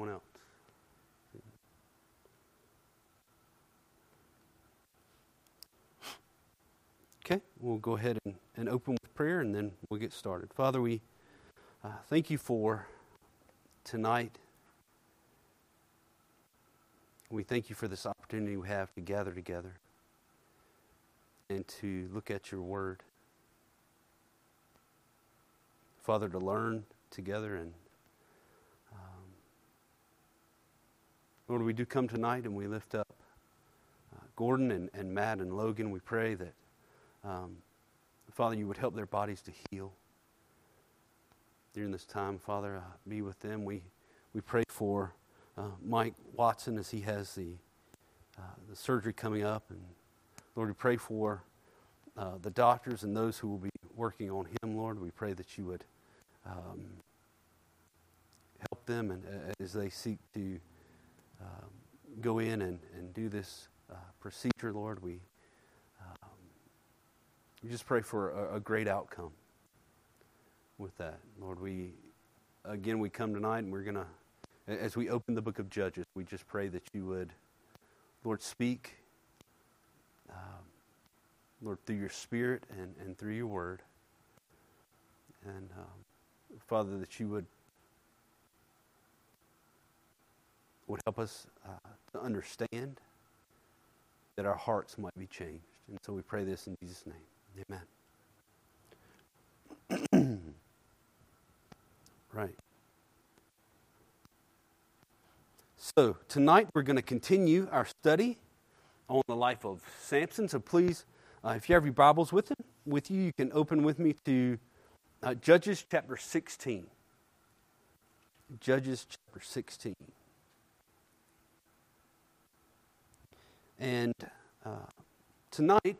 Anyone else? Okay, we'll go ahead and, and open with prayer and then we'll get started. Father, we uh, thank you for tonight. We thank you for this opportunity we have to gather together and to look at your word. Father, to learn together and Lord, we do come tonight and we lift up uh, Gordon and, and Matt and Logan. We pray that um, Father, you would help their bodies to heal during this time. Father, uh, be with them. We, we pray for uh, Mike Watson as he has the, uh, the surgery coming up. And Lord, we pray for uh, the doctors and those who will be working on him, Lord. We pray that you would um, help them and, uh, as they seek to um, go in and, and do this uh, procedure, Lord. We we just pray for a, a great outcome with that. Lord, we, again, we come tonight and we're going to, as we open the book of Judges, we just pray that you would, Lord, speak, uh, Lord, through your Spirit and, and through your word. And, um, Father, that you would, would help us uh, to understand that our hearts might be changed. And so we pray this in Jesus' name. Amen. right. So, tonight we're going to continue our study on the life of Samson. So, please, uh, if you have your Bibles with, it, with you, you can open with me to uh, Judges chapter 16. Judges chapter 16. And uh, tonight,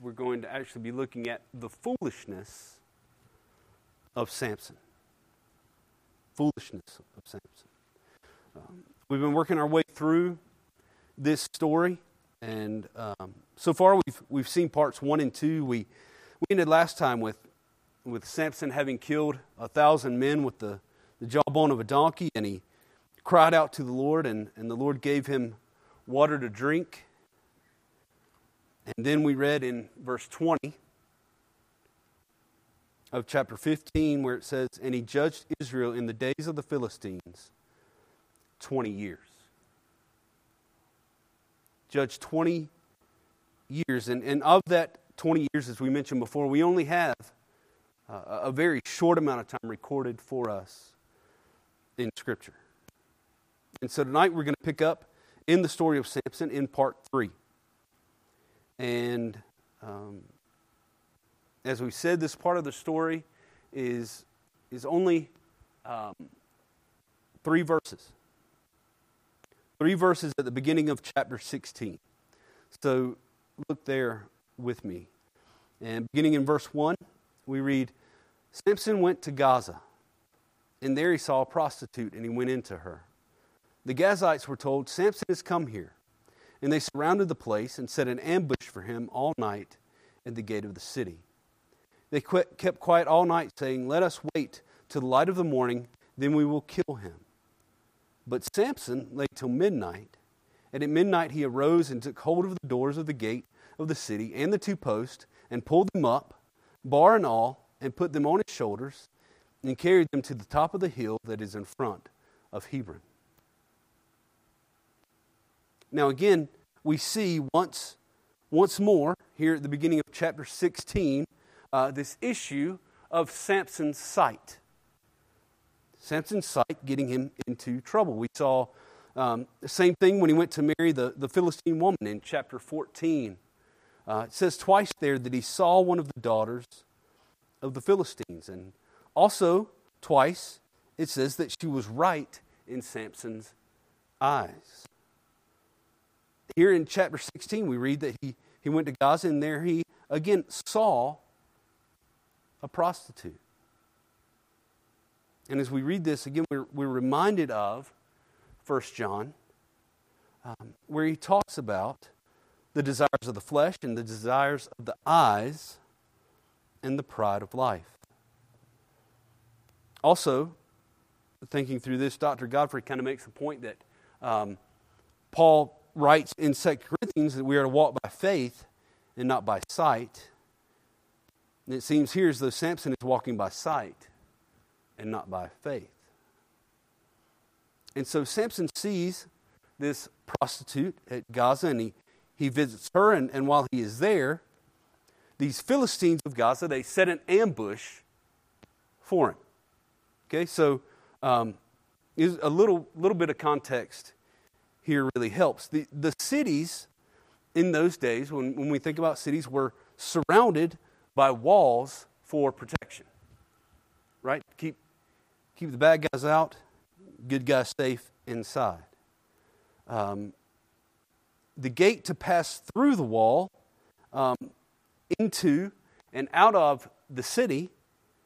we're going to actually be looking at the foolishness of Samson. Foolishness of Samson. Um, we've been working our way through this story, and um, so far we've we've seen parts one and two. We we ended last time with with Samson having killed a thousand men with the, the jawbone of a donkey, and he cried out to the Lord, and, and the Lord gave him water to drink and then we read in verse 20 of chapter 15 where it says, And he judged Israel in the days of the Philistines 20 years. Judged 20 years. And, and of that 20 years, as we mentioned before, we only have uh, a very short amount of time recorded for us in Scripture. And so tonight we're going to pick up in the story of Samson in part 3. And um, as we said, this part of the story is, is only um, three verses. Three verses at the beginning of chapter 16. So look there with me. And beginning in verse 1, we read Samson went to Gaza, and there he saw a prostitute, and he went into her. The Gazites were told, Samson has come here. And they surrounded the place and set an ambush for him all night at the gate of the city. They kept quiet all night, saying, Let us wait till the light of the morning, then we will kill him. But Samson lay till midnight, and at midnight he arose and took hold of the doors of the gate of the city and the two posts, and pulled them up, bar and all, and put them on his shoulders, and carried them to the top of the hill that is in front of Hebron. Now, again, we see once, once more here at the beginning of chapter 16 uh, this issue of Samson's sight. Samson's sight getting him into trouble. We saw um, the same thing when he went to marry the, the Philistine woman in chapter 14. Uh, it says twice there that he saw one of the daughters of the Philistines. And also, twice, it says that she was right in Samson's eyes. Here in chapter 16, we read that he, he went to Gaza and there he again saw a prostitute. And as we read this, again, we're, we're reminded of 1 John, um, where he talks about the desires of the flesh and the desires of the eyes and the pride of life. Also, thinking through this, Dr. Godfrey kind of makes the point that um, Paul writes in 2 Corinthians that we are to walk by faith and not by sight. And it seems here as though Samson is walking by sight and not by faith. And so Samson sees this prostitute at Gaza and he, he visits her. And, and while he is there, these Philistines of Gaza, they set an ambush for him. Okay, so um, a little, little bit of context here really helps. The, the cities in those days, when, when we think about cities, were surrounded by walls for protection. Right? Keep, keep the bad guys out, good guys safe inside. Um, the gate to pass through the wall um, into and out of the city,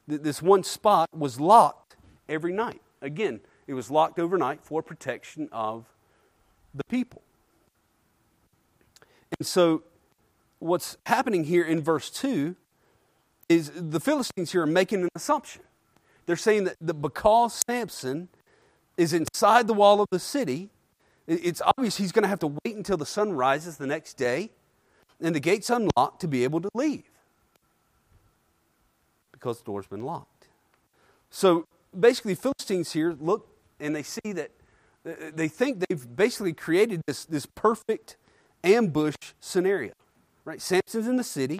this one spot was locked every night. Again, it was locked overnight for protection of the people. And so, what's happening here in verse 2 is the Philistines here are making an assumption. They're saying that, that because Samson is inside the wall of the city, it's obvious he's going to have to wait until the sun rises the next day and the gate's unlocked to be able to leave because the door's been locked. So basically, Philistines here look and they see that they think they've basically created this, this perfect ambush scenario. Right? Samson's in the city.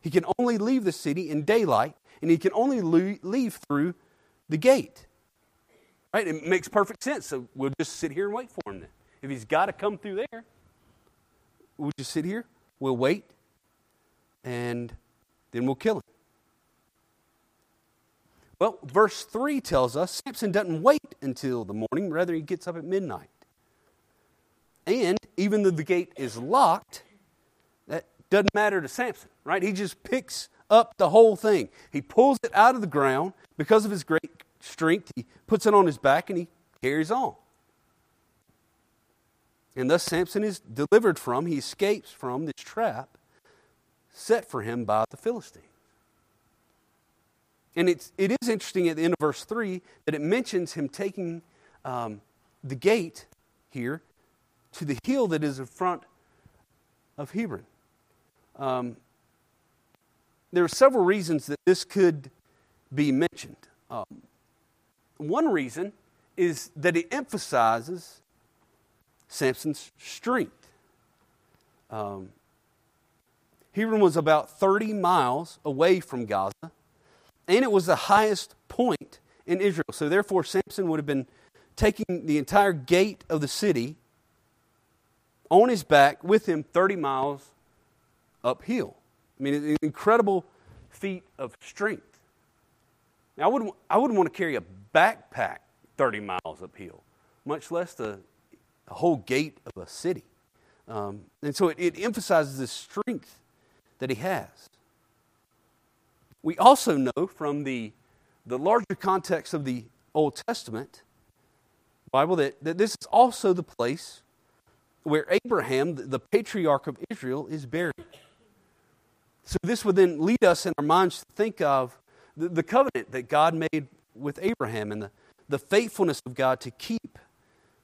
He can only leave the city in daylight, and he can only leave through the gate. Right? It makes perfect sense. So we'll just sit here and wait for him then. If he's got to come through there, we'll just sit here, we'll wait, and then we'll kill him. Well, verse 3 tells us Samson doesn't wait until the morning, rather, he gets up at midnight. And even though the gate is locked, that doesn't matter to Samson, right? He just picks up the whole thing. He pulls it out of the ground because of his great strength. He puts it on his back and he carries on. And thus Samson is delivered from, he escapes from this trap set for him by the Philistines. And it's, it is interesting at the end of verse 3 that it mentions him taking um, the gate here to the hill that is in front of Hebron. Um, there are several reasons that this could be mentioned. Um, one reason is that it emphasizes Samson's strength. Um, Hebron was about 30 miles away from Gaza, and it was the highest point in Israel. So, therefore, Samson would have been taking the entire gate of the city on his back with him 30 miles uphill. I mean, an incredible feat of strength. Now, I wouldn't, I wouldn't want to carry a backpack 30 miles uphill, much less the, the whole gate of a city. Um, and so it, it emphasizes the strength that he has. We also know from the, the larger context of the Old Testament Bible that, that this is also the place where Abraham, the patriarch of Israel, is buried. So, this would then lead us in our minds to think of the, the covenant that God made with Abraham and the, the faithfulness of God to keep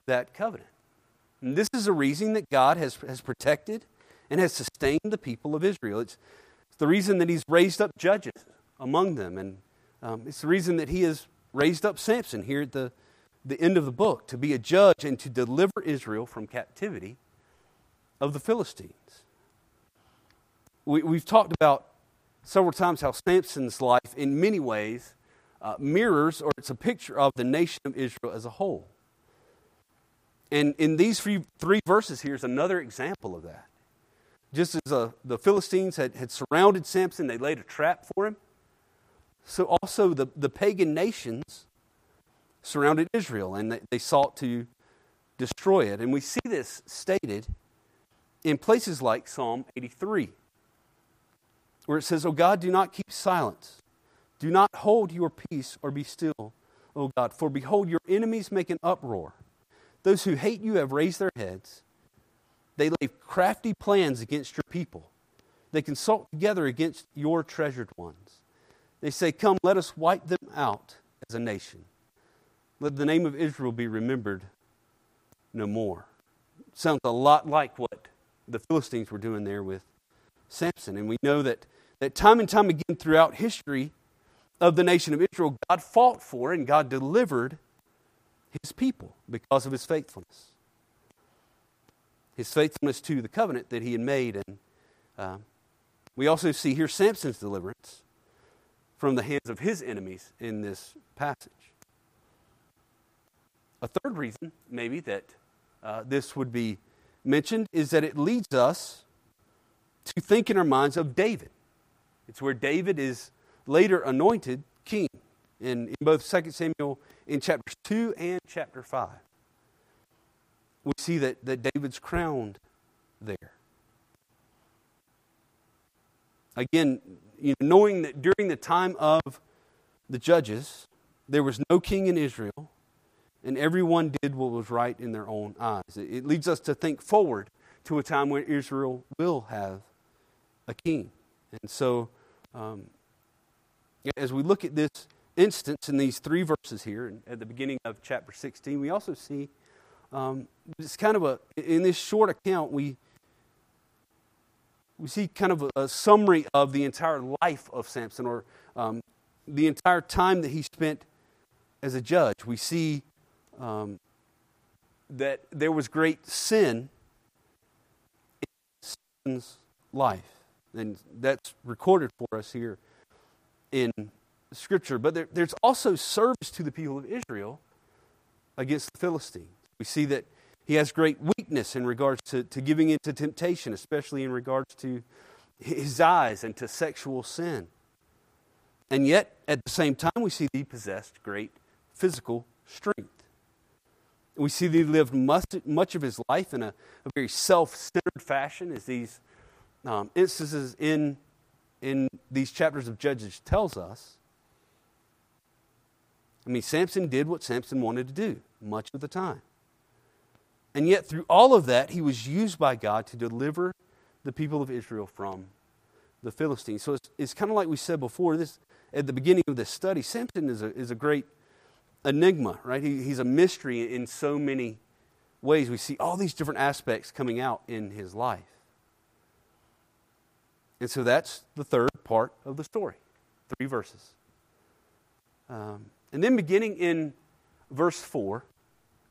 that covenant. And this is a reason that God has, has protected and has sustained the people of Israel. It's the reason that He's raised up judges among them. And um, it's the reason that He has raised up Samson here at the, the end of the book to be a judge and to deliver Israel from captivity of the Philistines. We, we've talked about several times how Samson's life, in many ways, uh, mirrors or it's a picture of the nation of Israel as a whole. And in these three, three verses, here's another example of that. Just as uh, the Philistines had, had surrounded Samson, they laid a trap for him. So also the, the pagan nations surrounded Israel and they, they sought to destroy it. And we see this stated in places like Psalm 83, where it says, O God, do not keep silence. Do not hold your peace or be still, O God, for behold, your enemies make an uproar. Those who hate you have raised their heads. They lay crafty plans against your people. They consult together against your treasured ones. They say, Come, let us wipe them out as a nation. let the name of Israel be remembered no more. Sounds a lot like what the Philistines were doing there with Samson. And we know that, that time and time again throughout history of the nation of Israel, God fought for and God delivered his people because of his faithfulness. His faithfulness to the covenant that he had made. And uh, we also see here Samson's deliverance from the hands of his enemies in this passage. A third reason, maybe, that uh, this would be mentioned is that it leads us to think in our minds of David. It's where David is later anointed king in, in both 2 Samuel in chapters 2 and chapter 5. We see that, that David's crowned there. Again, you know, knowing that during the time of the judges, there was no king in Israel, and everyone did what was right in their own eyes. It, it leads us to think forward to a time when Israel will have a king. And so, um, as we look at this instance in these three verses here at the beginning of chapter 16, we also see um, it's kind of a, in this short account, we, we see kind of a, a summary of the entire life of Samson or um, the entire time that he spent as a judge. We see um, that there was great sin in Samson's life. And that's recorded for us here in Scripture. But there, there's also service to the people of Israel against the Philistines. We see that he has great weakness in regards to, to giving into temptation, especially in regards to his eyes and to sexual sin. And yet, at the same time, we see that he possessed great physical strength. We see that he lived much, much of his life in a, a very self centered fashion, as these um, instances in, in these chapters of Judges tells us. I mean, Samson did what Samson wanted to do much of the time. And yet, through all of that, he was used by God to deliver the people of Israel from the Philistines. So it's, it's kind of like we said before this at the beginning of this study. Samson is a, is a great enigma, right? He, he's a mystery in so many ways. We see all these different aspects coming out in his life. And so that's the third part of the story three verses. Um, and then beginning in verse 4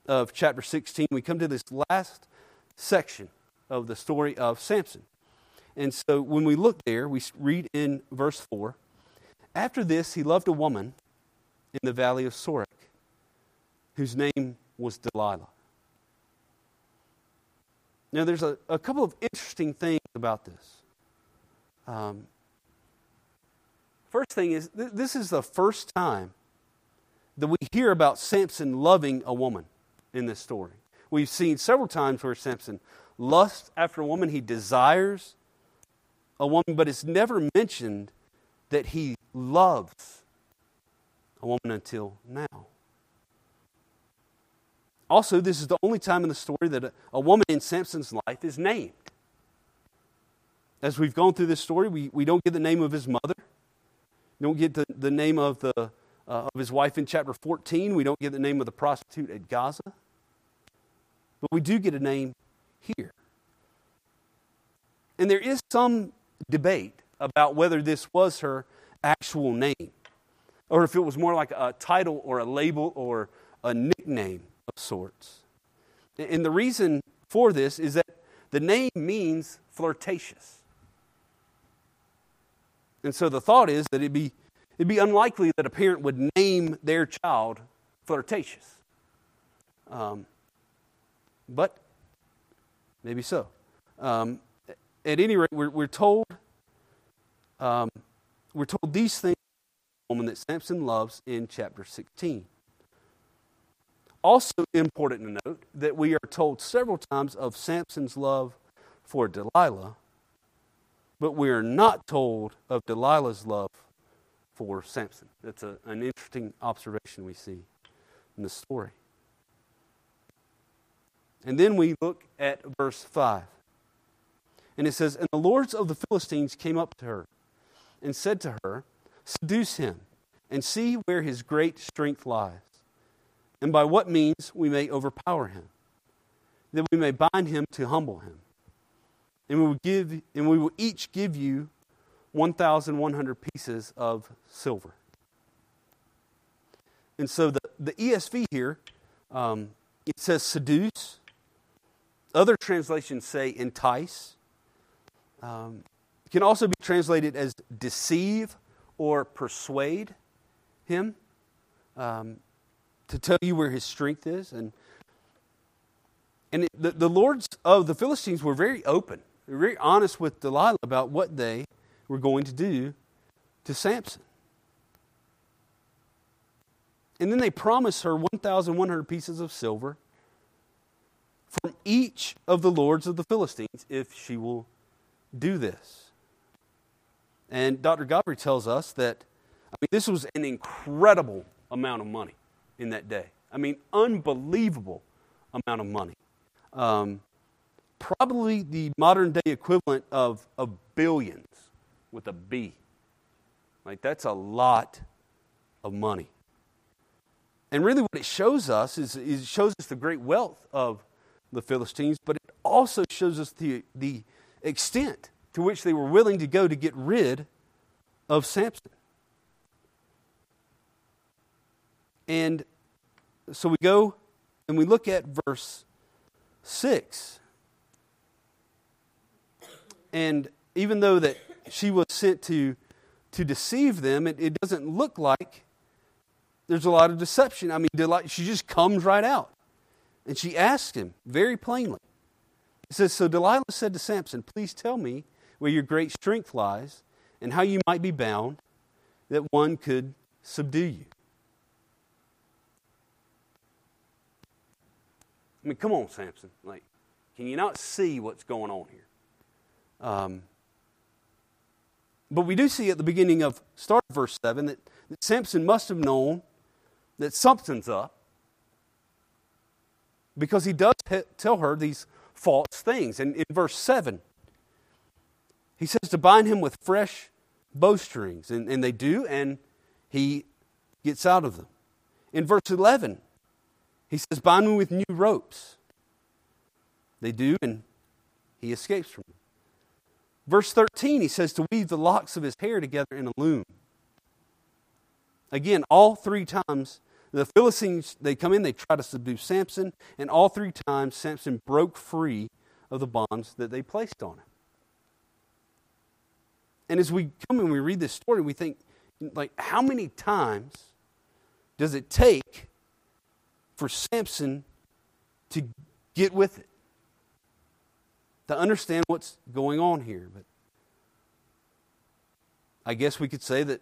of chapter 16, we come to this last section of the story of Samson. And so when we look there, we read in verse 4 After this, he loved a woman in the valley of Sorek, whose name was Delilah. Now, there's a, a couple of interesting things about this. Um, first thing is, th- this is the first time that we hear about Samson loving a woman in this story. We've seen several times where Samson lusts after a woman, he desires a woman, but it's never mentioned that he loves a woman until now. Also, this is the only time in the story that a, a woman in Samson's life is named. As we've gone through this story, we, we don't get the name of his mother. We don't get the, the name of, the, uh, of his wife in chapter 14. We don't get the name of the prostitute at Gaza. But we do get a name here. And there is some debate about whether this was her actual name or if it was more like a title or a label or a nickname of sorts. And the reason for this is that the name means flirtatious. And so the thought is that it'd be, it'd be unlikely that a parent would name their child flirtatious. Um, but maybe so. Um, at any rate, we're, we're told um, we're told these things woman that Samson loves in chapter 16. Also important to note that we are told several times of Samson's love for Delilah but we are not told of Delilah's love for Samson. That's a, an interesting observation we see in the story. And then we look at verse 5. And it says, And the lords of the Philistines came up to her and said to her, Seduce him and see where his great strength lies, and by what means we may overpower him, that we may bind him to humble him. And we will give and we will each give you 1100 pieces of silver. And so the, the ESV here, um, it says seduce. Other translations say entice. Um, it can also be translated as deceive or persuade him um, to tell you where his strength is. And, and it, the, the lords of the Philistines were very open. Very honest with Delilah about what they were going to do to Samson. And then they promise her 1,100 pieces of silver from each of the lords of the Philistines if she will do this. And Dr. Godfrey tells us that I mean, this was an incredible amount of money in that day. I mean, unbelievable amount of money. Um, probably the modern day equivalent of, of billions with a B. Like, that's a lot of money. And really, what it shows us is, is it shows us the great wealth of the Philistines, but it also shows us the, the extent to which they were willing to go to get rid of Samson. And so we go and we look at verse 6. And even though that she was sent to, to deceive them, it, it doesn't look like there's a lot of deception. I mean, she just comes right out. And she asks him very plainly. It says, So Delilah said to Samson, Please tell me where your great strength lies and how you might be bound that one could subdue you. I mean, come on, Samson. Like, can you not see what's going on here? Um, but we do see at the beginning of start verse 7 that, that Samson must have known that something's up because he does tell her these false things. And in verse 7, he says to bind him with fresh bowstrings. And, and they do, and he gets out of them. In verse 11, he says, Bind me with new ropes. They do, and he escapes from them. Verse 13, he says to weave the locks of his hair together in a loom. Again, all three times the Philistines, they come in, they try to subdue Samson, and all three times Samson broke free of the bonds that they placed on him. And as we come and we read this story, we think, like, how many times does it take for Samson to get with it? To understand what's going on here. But I guess we could say that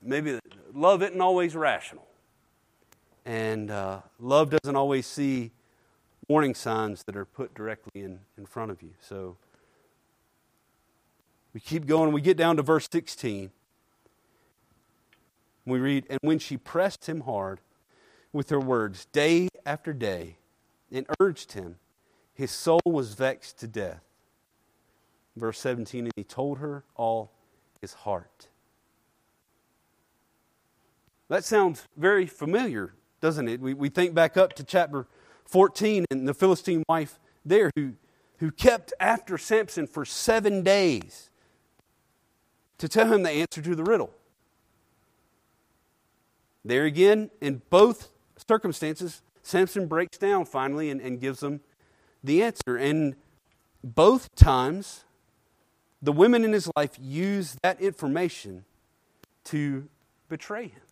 maybe love isn't always rational. And uh, love doesn't always see warning signs that are put directly in, in front of you. So we keep going. We get down to verse 16. We read, And when she pressed him hard with her words day after day and urged him, his soul was vexed to death. Verse 17, and he told her all his heart. That sounds very familiar doesn't it? We, we think back up to chapter 14 and the Philistine wife there who, who kept after Samson for seven days to tell him the answer to the riddle. There again, in both circumstances, Samson breaks down finally and, and gives them the answer. And both times, the women in his life use that information to betray him.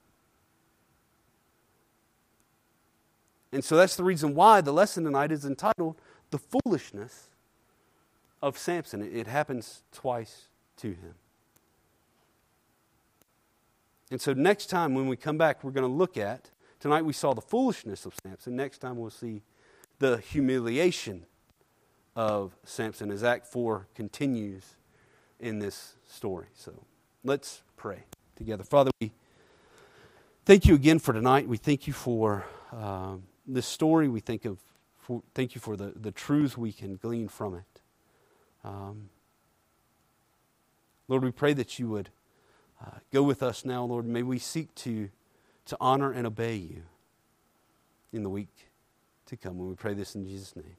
And so that's the reason why the lesson tonight is entitled The Foolishness of Samson. It happens twice to him. And so next time when we come back, we're going to look at, tonight we saw the foolishness of Samson. Next time we'll see the humiliation of Samson as Act 4 continues in this story. So let's pray together. Father, we thank you again for tonight. We thank you for. Um, this story, we think of, for, thank you for the, the truths we can glean from it. Um, Lord, we pray that you would uh, go with us now, Lord. May we seek to, to honor and obey you. in the week to come. And we pray this in Jesus' name.